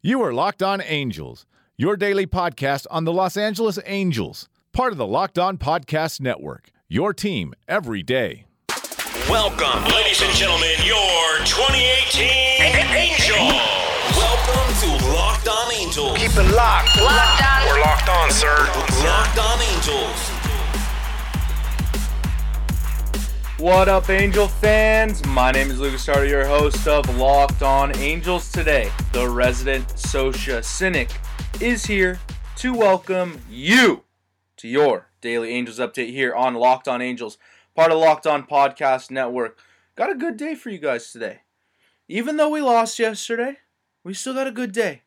You are Locked On Angels, your daily podcast on the Los Angeles Angels, part of the Locked On Podcast Network. Your team every day. Welcome, ladies and gentlemen, your 2018 Angels. Welcome to Locked On Angels. Keep it locked. Locked on. We're locked on, sir. Locked On Angels. What up, Angel fans? My name is Lucas Sardo, your host of Locked On Angels. Today, the resident Socia Cynic is here to welcome you to your daily Angels update here on Locked On Angels, part of Locked On Podcast Network. Got a good day for you guys today. Even though we lost yesterday, we still got a good day.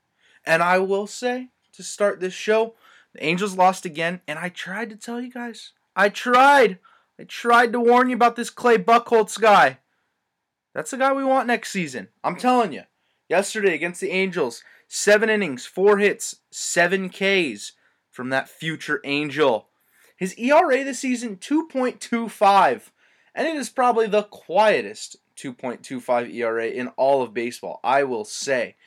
And I will say, to start this show, the Angels lost again, and I tried to tell you guys. I tried. I tried to warn you about this Clay Buchholz guy. That's the guy we want next season. I'm telling you. Yesterday against the Angels, seven innings, four hits, seven Ks from that future Angel. His ERA this season, 2.25. And it is probably the quietest 2.25 ERA in all of baseball, I will say.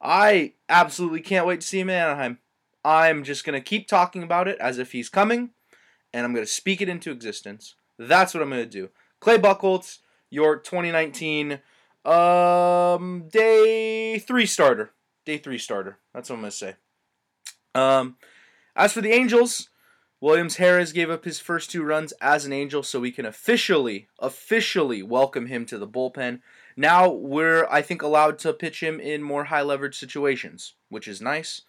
I absolutely can't wait to see him in Anaheim. I'm just going to keep talking about it as if he's coming and I'm going to speak it into existence. That's what I'm going to do. Clay Buchholz, your 2019 um, day three starter. Day three starter. That's what I'm going to say. Um, as for the Angels, Williams Jerez gave up his first two runs as an Angel, so we can officially, officially welcome him to the bullpen. Now we're, I think, allowed to pitch him in more high leverage situations, which is nice.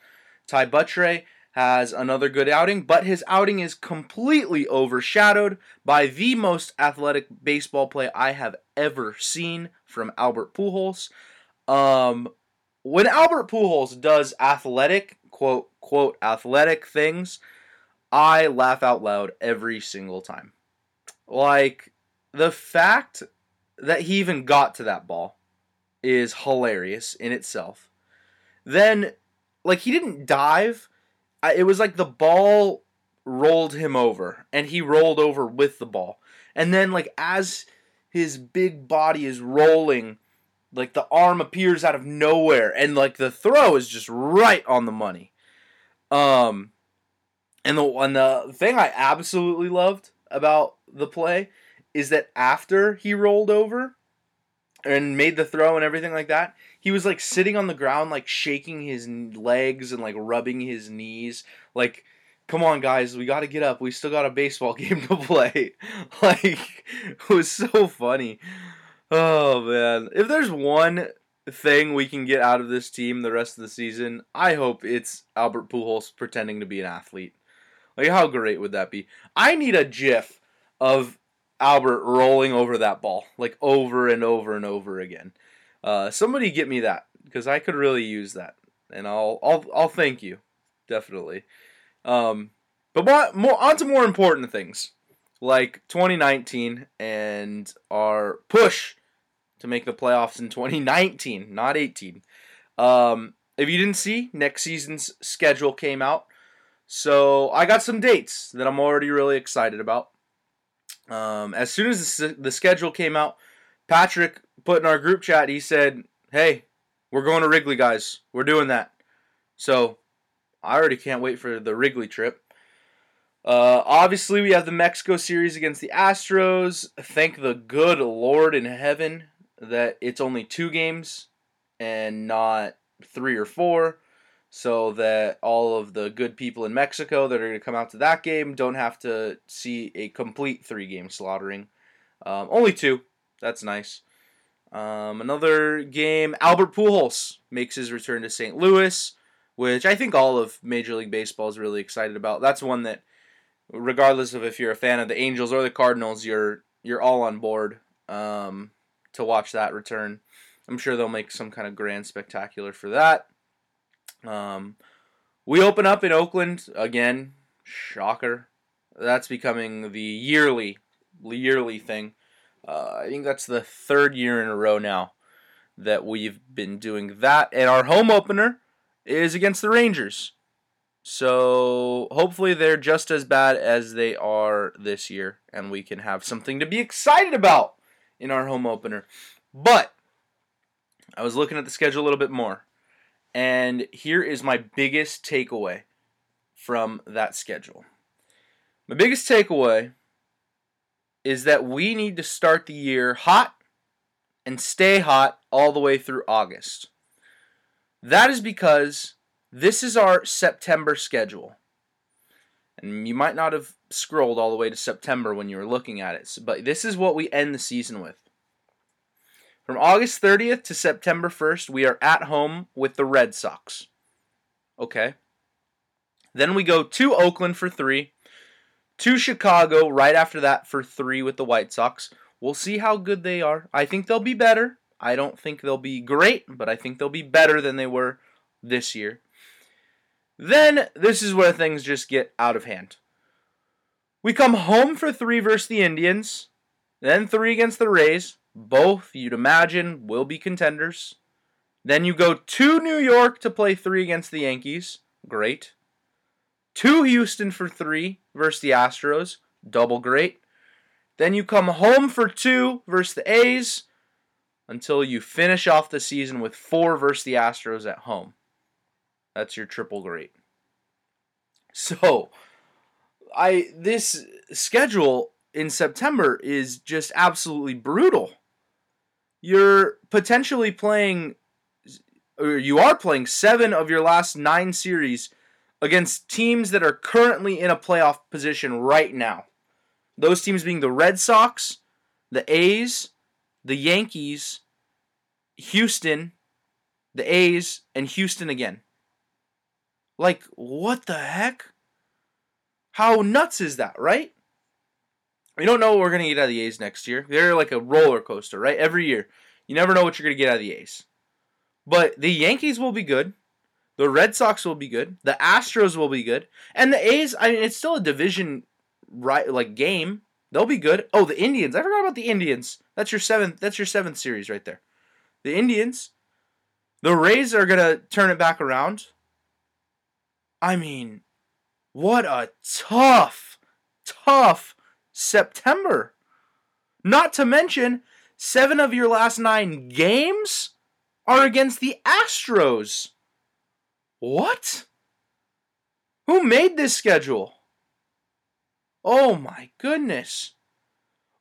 Ty Buttrey has another good outing, but his outing is completely overshadowed by the most athletic baseball play I have ever seen from Albert Pujols. Um, when Albert Pujols does athletic, quote, quote, athletic things, I laugh out loud every single time. Like, the fact that he even got to that ball is hilarious in itself. Then, like, he didn't dive it was like the ball rolled him over and he rolled over with the ball. And then like as his big body is rolling, like the arm appears out of nowhere and like the throw is just right on the money. Um and the and the thing I absolutely loved about the play is that after he rolled over and made the throw and everything like that, he was like sitting on the ground, like shaking his legs and like rubbing his knees. Like, come on, guys, we got to get up. We still got a baseball game to play. like, it was so funny. Oh, man. If there's one thing we can get out of this team the rest of the season, I hope it's Albert Pujols pretending to be an athlete. Like, how great would that be? I need a gif of Albert rolling over that ball, like over and over and over again. Uh, somebody get me that because I could really use that, and I'll I'll I'll thank you, definitely. Um, but more, more on to more important things like 2019 and our push to make the playoffs in 2019, not 18. Um, if you didn't see, next season's schedule came out. So I got some dates that I'm already really excited about. Um, as soon as the, the schedule came out, Patrick put in our group chat, he said, Hey, we're going to Wrigley, guys. We're doing that. So I already can't wait for the Wrigley trip. Uh, obviously, we have the Mexico series against the Astros. Thank the good Lord in heaven that it's only two games and not three or four, so that all of the good people in Mexico that are going to come out to that game don't have to see a complete three game slaughtering. Um, only two. That's nice. Um, another game, Albert Pujols makes his return to St. Louis, which I think all of Major League Baseball is really excited about. That's one that, regardless of if you're a fan of the Angels or the Cardinals, you're you're all on board um, to watch that return. I'm sure they'll make some kind of grand spectacular for that. Um, we open up in Oakland again. Shocker. That's becoming the yearly yearly thing. Uh, I think that's the third year in a row now that we've been doing that. And our home opener is against the Rangers. So hopefully they're just as bad as they are this year, and we can have something to be excited about in our home opener. But I was looking at the schedule a little bit more, And here is my biggest takeaway from that schedule. My biggest takeaway is that we need to start the year hot and stay hot all the way through August. That is because this is our September schedule. And you might not have scrolled all the way to September when you were looking at it, but this is what we end the season with. From August 30th to September 1st, we are at home with the Red Sox. Okay. Then we go to Oakland for three, to Chicago right after that for three with the White Sox. We'll see how good they are. I think they'll be better. I don't think they'll be great, but I think they'll be better than they were this year. Then this is where things just get out of hand. We come home for three versus the Indians, then three against the Rays. Both, you'd imagine, will be contenders. Then you go to New York to play three against the Yankees. Great. To Houston for three versus the Astros. Double great. Then you come home for two versus the A's until you finish off the season with four versus the Astros at home. That's your triple great. So, I this schedule in September is just absolutely brutal. You're potentially playing or you are playing 7 of your last 9 series against teams that are currently in a playoff position right now. Those teams being the Red Sox, the A's, the Yankees, Houston, the A's, and Houston again. Like, what the heck? How nuts is that, right? We don't know what we're going to get out of the A's next year. They're like a roller coaster, right? Every year. You never know what you're going to get out of the A's. But the Yankees will be good. The Red Sox will be good. The Astros will be good. And the A's, I mean, it's still a division right like game. They'll be good. Oh, the Indians. I forgot about the Indians. That's your seventh that's your seventh series right there. The Indians. The Rays are gonna turn it back around. I mean, what a tough, tough September. Not to mention, seven of your last nine games are against the Astros. What? Who made this schedule? Oh my goodness.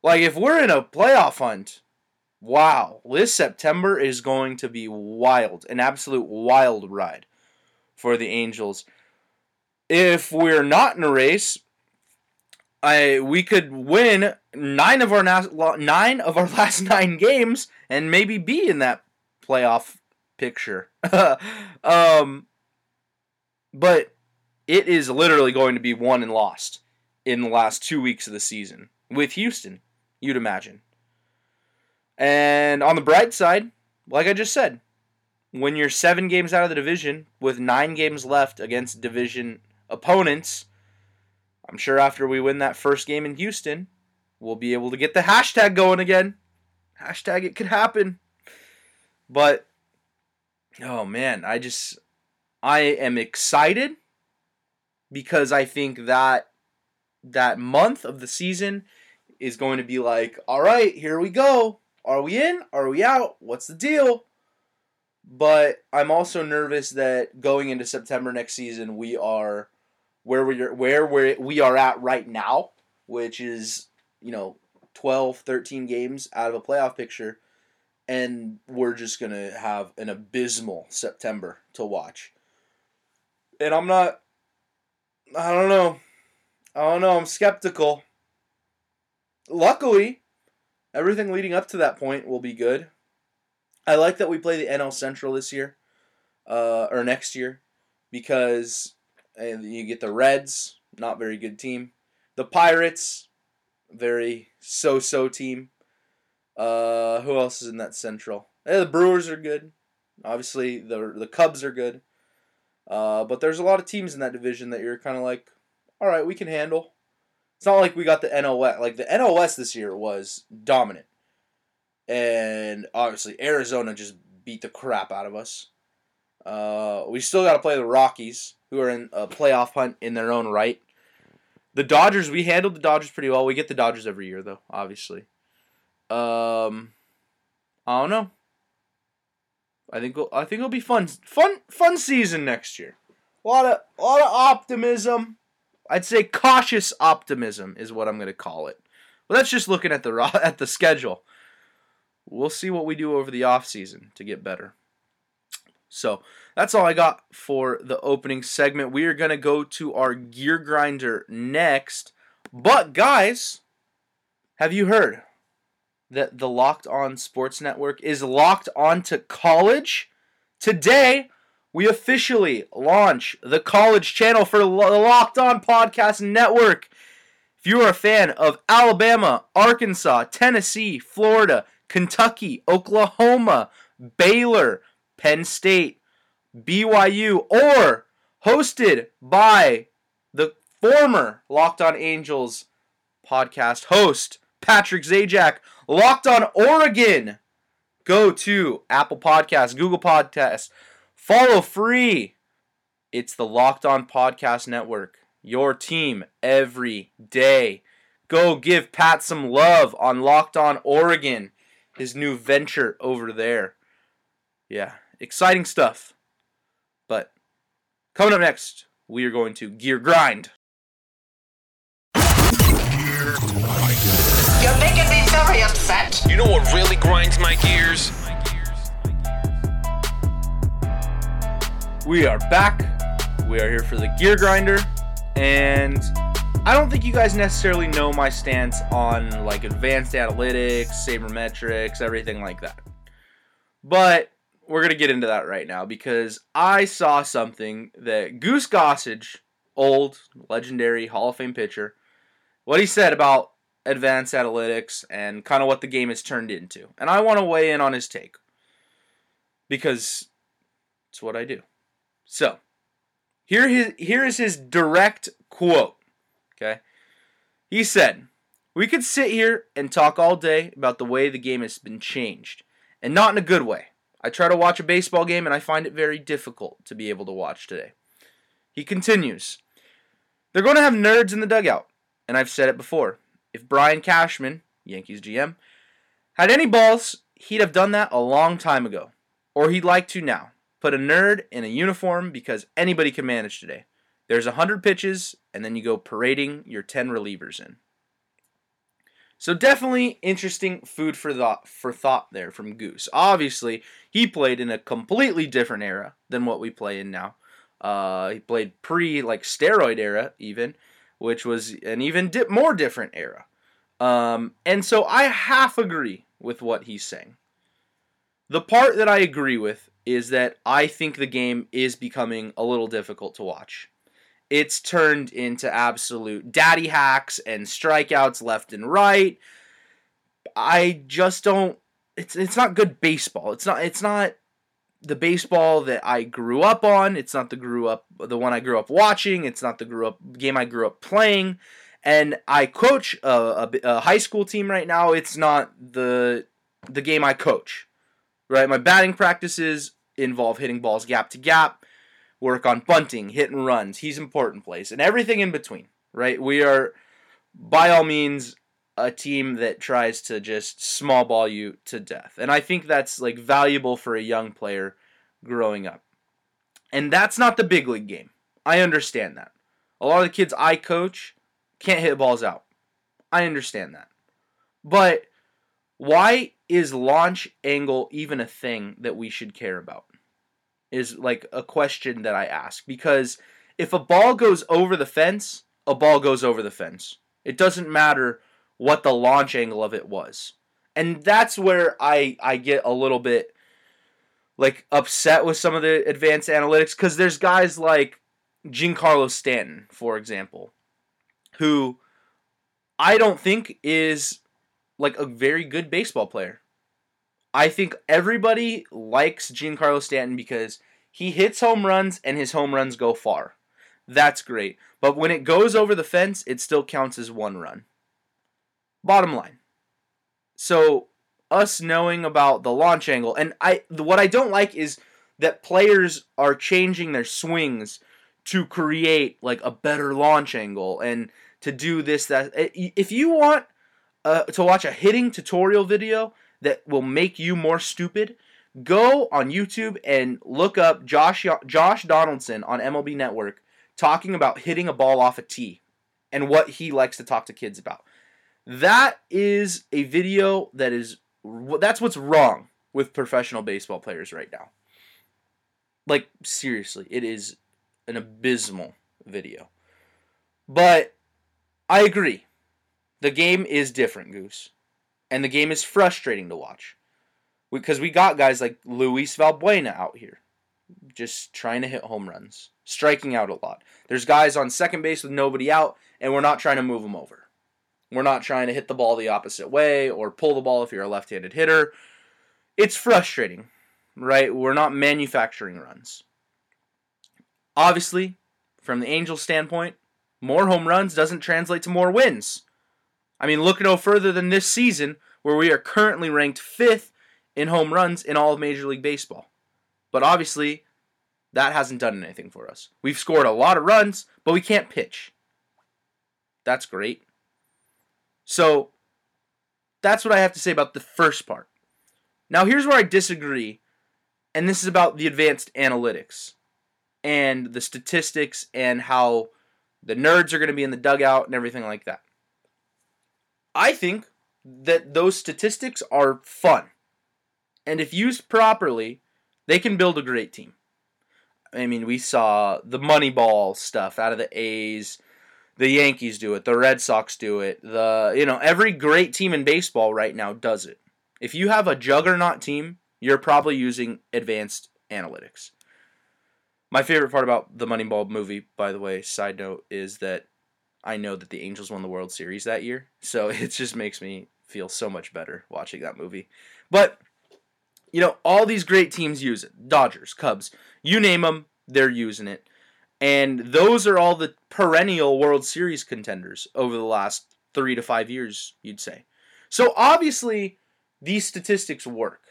Like, if we're in a playoff hunt, wow, this September is going to be wild. An absolute wild ride for the Angels. If we're not in a race, I we could win nine of our nine of our last nine games and maybe be in that playoff picture. um, but it is literally going to be won and lost in the last two weeks of the season with Houston, you'd imagine. And on the bright side, like I just said, when you're seven games out of the division with nine games left against division opponents, I'm sure after we win that first game in Houston, we'll be able to get the hashtag going again. Hashtag it could happen. But, oh man, I just, I am excited because I think that that month of the season is going to be like, all right, here we go. Are we in? Are we out? What's the deal? But I'm also nervous that going into September next season, we are where we are where we we are at right now, which is you know 12, 13 games out of a playoff picture, and we're just gonna have an abysmal September to watch. And I'm not. I don't know. I don't know. I'm skeptical. Luckily, everything leading up to that point will be good. I like that we play the NL Central this year, uh, or next year, because you get the Reds, not very good team. The Pirates, very so-so team. Uh, who else is in that Central? Yeah, the Brewers are good. Obviously, the the Cubs are good. Uh, but there's a lot of teams in that division that you're kind of like, all right, we can handle. It's not like we got the NOS. Like the NOS this year was dominant, and obviously Arizona just beat the crap out of us. Uh, we still got to play the Rockies, who are in a playoff hunt in their own right. The Dodgers, we handled the Dodgers pretty well. We get the Dodgers every year, though, obviously. Um, I don't know. I think we'll, I think it'll be fun, fun, fun season next year. A lot of, a lot of optimism. I'd say cautious optimism is what I'm going to call it. But that's just looking at the at the schedule. We'll see what we do over the off season to get better. So that's all I got for the opening segment. We are going to go to our gear grinder next. But, guys, have you heard that the Locked On Sports Network is locked on to college? Today, we officially launch the college channel for the Locked On Podcast Network. If you are a fan of Alabama, Arkansas, Tennessee, Florida, Kentucky, Oklahoma, Baylor, Penn State, BYU, or hosted by the former Locked On Angels podcast host, Patrick Zajac, Locked On Oregon. Go to Apple Podcasts, Google Podcasts, follow free. It's the Locked On Podcast Network, your team every day. Go give Pat some love on Locked On Oregon, his new venture over there. Yeah, exciting stuff. But coming up next, we are going to gear grind. Very upset. You know what really grinds my gears? We are back. We are here for the gear grinder, and I don't think you guys necessarily know my stance on like advanced analytics, sabermetrics, everything like that. But we're gonna get into that right now because I saw something that Goose Gossage, old legendary Hall of Fame pitcher, what he said about advanced analytics and kind of what the game has turned into, and I want to weigh in on his take because it's what I do. So here his here is his direct quote. Okay, he said. We could sit here and talk all day about the way the game has been changed, and not in a good way. I try to watch a baseball game and I find it very difficult to be able to watch today. He continues They're going to have nerds in the dugout, and I've said it before. If Brian Cashman, Yankees GM, had any balls, he'd have done that a long time ago. Or he'd like to now. Put a nerd in a uniform because anybody can manage today. There's a 100 pitches, and then you go parading your 10 relievers in. So definitely interesting food for thought for thought there from Goose. Obviously, he played in a completely different era than what we play in now. Uh, he played pre like steroid era even, which was an even di- more different era. Um, and so I half agree with what he's saying. The part that I agree with is that I think the game is becoming a little difficult to watch it's turned into absolute daddy hacks and strikeouts left and right. I just don't it's it's not good baseball. It's not it's not the baseball that I grew up on. It's not the grew up the one I grew up watching. It's not the grew up game I grew up playing. And I coach a, a, a high school team right now. It's not the the game I coach. Right? My batting practices involve hitting balls gap to gap work on bunting, hit and runs, he's important plays, and everything in between, right? We are, by all means, a team that tries to just small ball you to death. And I think that's like valuable for a young player growing up. And that's not the big league game. I understand that. A lot of the kids I coach can't hit balls out. I understand that. But why is launch angle even a thing that we should care about? is like a question that I ask because if a ball goes over the fence, a ball goes over the fence. It doesn't matter what the launch angle of it was. And that's where I I get a little bit like upset with some of the advanced analytics cuz there's guys like Giancarlo Stanton, for example, who I don't think is like a very good baseball player. I think everybody likes Giancarlo Stanton because he hits home runs and his home runs go far. That's great. But when it goes over the fence, it still counts as one run. Bottom line. So us knowing about the launch angle and I what I don't like is that players are changing their swings to create like a better launch angle and to do this that if you want uh, to watch a hitting tutorial video that will make you more stupid, Go on YouTube and look up Josh Josh Donaldson on MLB Network talking about hitting a ball off a tee and what he likes to talk to kids about. That is a video that is that's what's wrong with professional baseball players right now. Like seriously, it is an abysmal video. But I agree. The game is different, Goose. And the game is frustrating to watch. Because we got guys like Luis Valbuena out here just trying to hit home runs, striking out a lot. There's guys on second base with nobody out, and we're not trying to move them over. We're not trying to hit the ball the opposite way or pull the ball if you're a left handed hitter. It's frustrating, right? We're not manufacturing runs. Obviously, from the Angels' standpoint, more home runs doesn't translate to more wins. I mean, look no further than this season, where we are currently ranked fifth in home runs in all of Major League Baseball. But obviously, that hasn't done anything for us. We've scored a lot of runs, but we can't pitch. That's great. So, that's what I have to say about the first part. Now, here's where I disagree, and this is about the advanced analytics and the statistics and how the nerds are going to be in the dugout and everything like that. I think that those statistics are fun. And if used properly, they can build a great team. I mean, we saw the Moneyball stuff out of the A's. The Yankees do it. The Red Sox do it. The you know every great team in baseball right now does it. If you have a juggernaut team, you're probably using advanced analytics. My favorite part about the Moneyball movie, by the way, side note, is that I know that the Angels won the World Series that year, so it just makes me feel so much better watching that movie. But you know, all these great teams use it. Dodgers, Cubs, you name them, they're using it. And those are all the perennial World Series contenders over the last 3 to 5 years, you'd say. So obviously these statistics work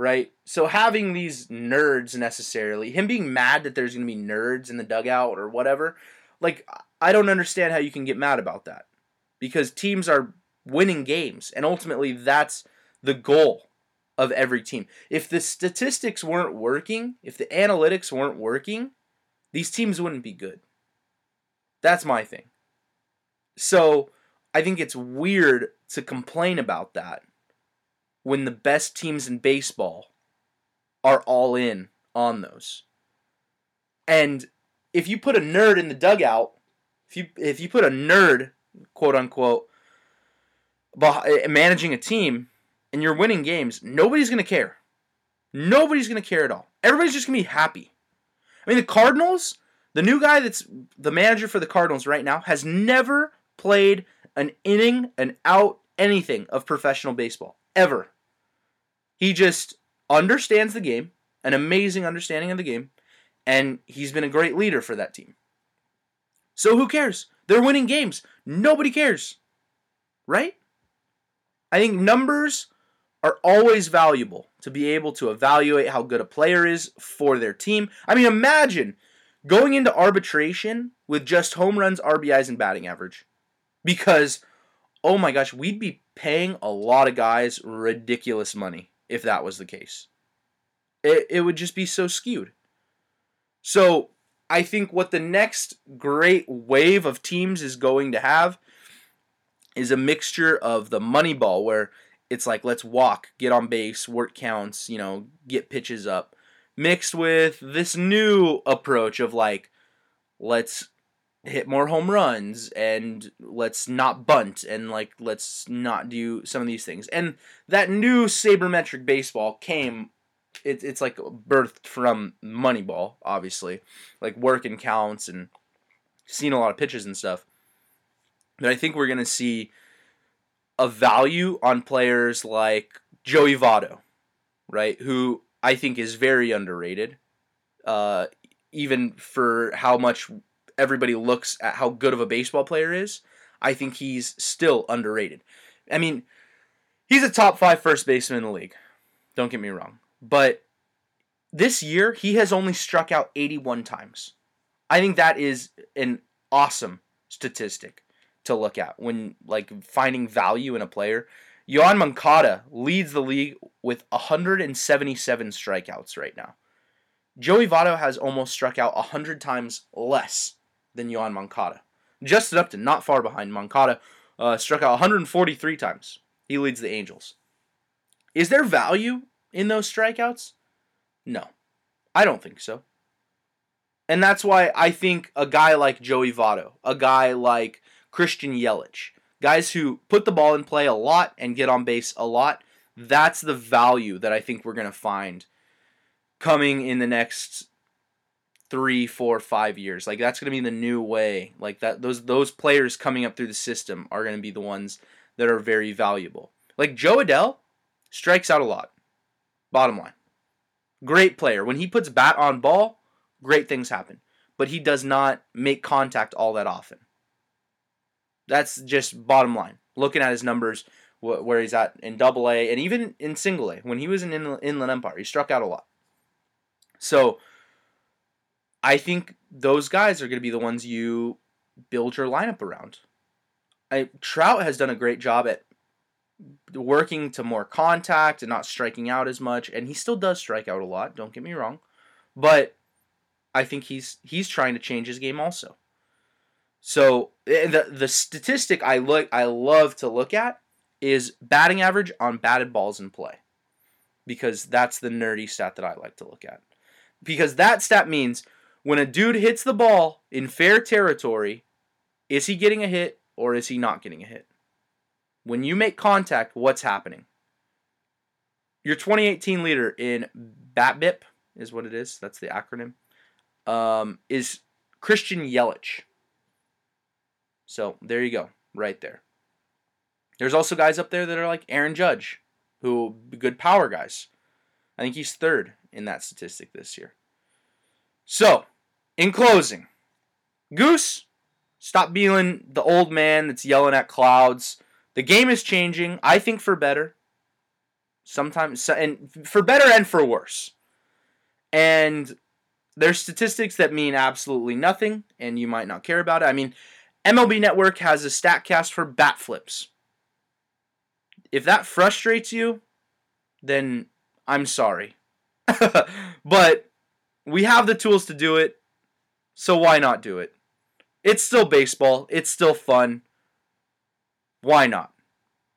right? So having these nerds necessarily, him being mad that there's going to be nerds in the dugout or whatever, like I don't understand how you can get mad about that. Because teams are winning games and ultimately that's the goal of every team. If the statistics weren't working, if the analytics weren't working, these teams wouldn't be good. That's my thing. So, I think it's weird to complain about that when the best teams in baseball are all in on those. And if you put a nerd in the dugout, if you if you put a nerd, quote unquote, managing a team and you're winning games, nobody's going to care. Nobody's going to care at all. Everybody's just going to be happy. I mean, the Cardinals, the new guy that's the manager for the Cardinals right now has never played an inning, an out, anything of professional baseball ever. He just understands the game, an amazing understanding of the game, and he's been a great leader for that team. So who cares? They're winning games. Nobody cares. Right? I think numbers are always valuable to be able to evaluate how good a player is for their team. I mean, imagine going into arbitration with just home runs, RBIs, and batting average. Because, oh my gosh, we'd be paying a lot of guys ridiculous money if that was the case. It, it would just be so skewed. So I think what the next great wave of teams is going to have is a mixture of the money ball where it's like let's walk, get on base, work counts, you know, get pitches up, mixed with this new approach of like let's hit more home runs and let's not bunt and like let's not do some of these things. And that new sabermetric baseball came it, it's like birthed from Moneyball, obviously, like working counts and seeing a lot of pitches and stuff. But I think we're gonna see a value on players like Joey Votto, right? Who I think is very underrated, uh, even for how much everybody looks at how good of a baseball player is, I think he's still underrated. I mean, he's a top five first baseman in the league. Don't get me wrong. But this year, he has only struck out 81 times. I think that is an awesome statistic to look at when like finding value in a player. Yoan Moncada leads the league with 177 strikeouts right now. Joey Votto has almost struck out 100 times less than Yoan Moncada. Justin Upton, not far behind Moncada, uh, struck out 143 times. He leads the Angels. Is there value in those strikeouts? No. I don't think so. And that's why I think a guy like Joey Votto, a guy like Christian Yelich, guys who put the ball in play a lot and get on base a lot, that's the value that I think we're going to find coming in the next three, four, five years. Like that's going to be the new way. Like that, those those players coming up through the system are going to be the ones that are very valuable. Like Jo Adell strikes out a lot. Bottom line, great player. When he puts bat on ball, great things happen. But he does not make contact all that often. That's just bottom line. Looking at his numbers, wh- where he's at in Double A and even in Single A, when he was in Inland Empire, he struck out a lot. So I think those guys are going to be the ones you build your lineup around. I, Trout has done a great job at working to more contact and not striking out as much, and he still does strike out a lot. Don't get me wrong, but I think he's he's trying to change his game also. So eh, the the statistic I look I love to look at is batting average on batted balls in play, because that's the nerdy stat that I like to look at. Because that stat means when a dude hits the ball in fair territory, is he getting a hit or is he not getting a hit? When you make contact, what's happening? Your 2018 leader in BABIP is what it is. That's the acronym um, is Christian Yelich. So there you go, right there. There's also guys up there that are like Aaron Judge, who good power guys. I think he's third in that statistic this year. So, in closing, Goose, stop being the old man that's yelling at clouds. The game is changing, I think for better. Sometimes and for better and for worse. And there's statistics that mean absolutely nothing, and you might not care about it. I mean, MLB Network has a StatCast for bat flips. If that frustrates you, then I'm sorry. but we have the tools to do it, so why not do it? It's still baseball, it's still fun. Why not?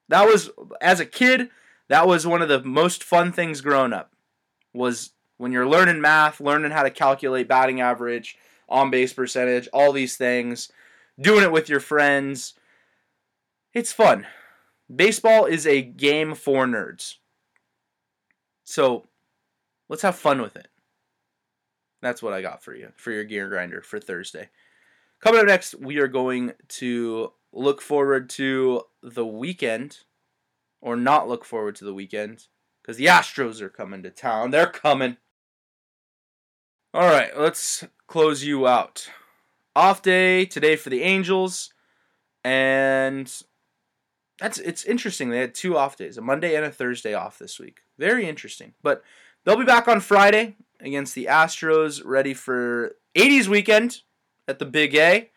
That was as a kid, that was one of the most fun things growing up. Was when you're learning math, learning how to calculate batting average, on base percentage, all these things, doing it with your friends. It's fun. Baseball is a game for nerds. So let's have fun with it. That's what I got for you, for your gear grinder for Thursday. Coming up next, we are going to look forward to the weekend, or not look forward to the weekend, because the Astros are coming to town. They're coming. All right, let's close you out. Off day today for the Angels, and that's it's interesting. They had two off days, a Monday and a Thursday off this week. Very interesting. But they'll be back on Friday against the Astros, ready for 80s weekend at the Big A. I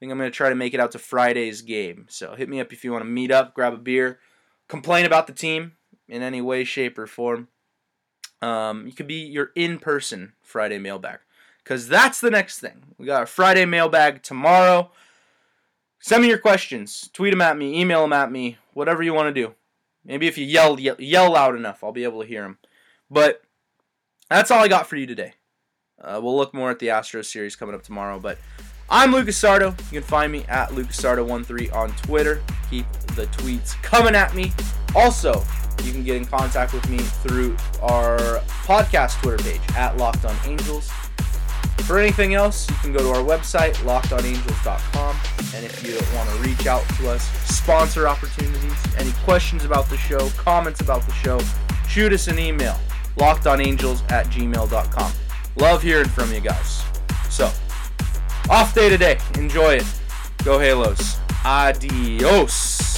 think I'm going to try to make it out to Friday's game. So hit me up if you want to meet up, grab a beer, complain about the team in any way, shape, or form. Um, you could be your in-person Friday mailbag because that's the next thing. We got a Friday mailbag tomorrow. Send me your questions. Tweet them at me. Email them at me. Whatever you want to do. Maybe if you yell, yell, loud enough, I'll be able to hear them. But that's all I got for you today. Uh, we'll look more at the Astros series coming up tomorrow. But I'm Lucas Sardo. You can find me at LucasSardo13 on Twitter. Keep the tweets coming at me. Also, you can get in contact with me through our podcast Twitter page at Locked On Angels. For anything else, you can go to our website, lockedonangels.com. And if you want to reach out to us, sponsor opportunities, any questions about the show, comments about the show, shoot us an email, lockedonangels at gmail.com. Love hearing from you guys. So, off day today. Enjoy it. Go Halos. Adios.